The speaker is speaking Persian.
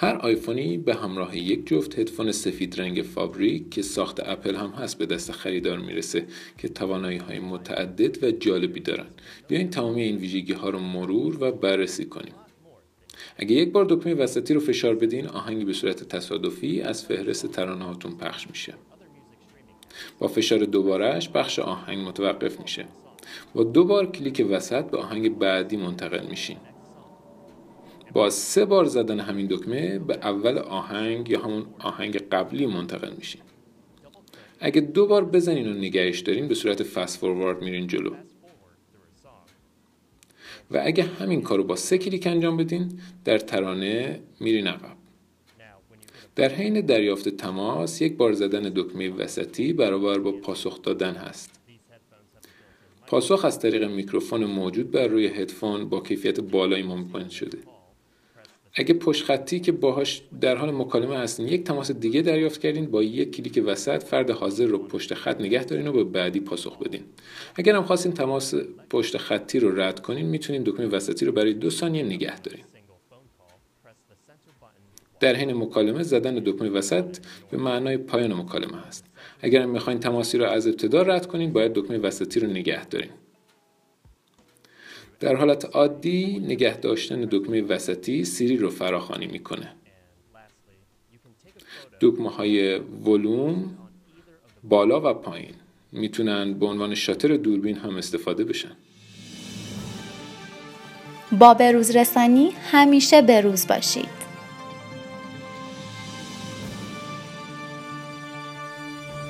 هر آیفونی به همراه یک جفت هدفون سفید رنگ فابریک که ساخت اپل هم هست به دست خریدار می‌رسه که توانایی های متعدد و جالبی دارن. بیاین تمامی این ویژگی ها رو مرور و بررسی کنیم. اگه یک بار دکمه وسطی رو فشار بدین آهنگی به صورت تصادفی از فهرست ترانه هاتون پخش میشه. با فشار دوبارهش بخش آهنگ متوقف میشه. با دو بار کلیک وسط به آهنگ بعدی منتقل میشین. با سه بار زدن همین دکمه به اول آهنگ یا همون آهنگ قبلی منتقل میشین. اگه دو بار بزنین و نگهش دارین به صورت فست فوروارد میرین جلو. و اگه همین کارو با سه کلیک انجام بدین در ترانه میرین عقب. در حین دریافت تماس یک بار زدن دکمه وسطی برابر با پاسخ دادن هست. پاسخ از طریق میکروفون موجود بر روی هدفون با کیفیت بالایی ممکن شده. اگه پشت خطی که باهاش در حال مکالمه هستین یک تماس دیگه دریافت کردین با یک کلیک وسط فرد حاضر رو پشت خط نگه دارین و به بعدی پاسخ بدین. اگر هم خواستین تماس پشت خطی رو رد کنین می‌تونین دکمه وسطی رو برای دو ثانیه نگه دارین. در حین مکالمه زدن دکمه وسط به معنای پایان مکالمه هست. اگر می‌خواین تماسی رو از ابتدا رد کنین باید دکمه وسطی رو نگه دارین. در حالت عادی نگه داشتن دکمه وسطی سیری رو فراخوانی می‌کنه. دکمه های ولوم بالا و پایین می‌تونن به عنوان شاتر دوربین هم استفاده بشن. با بروز رسانی همیشه بروز باشید.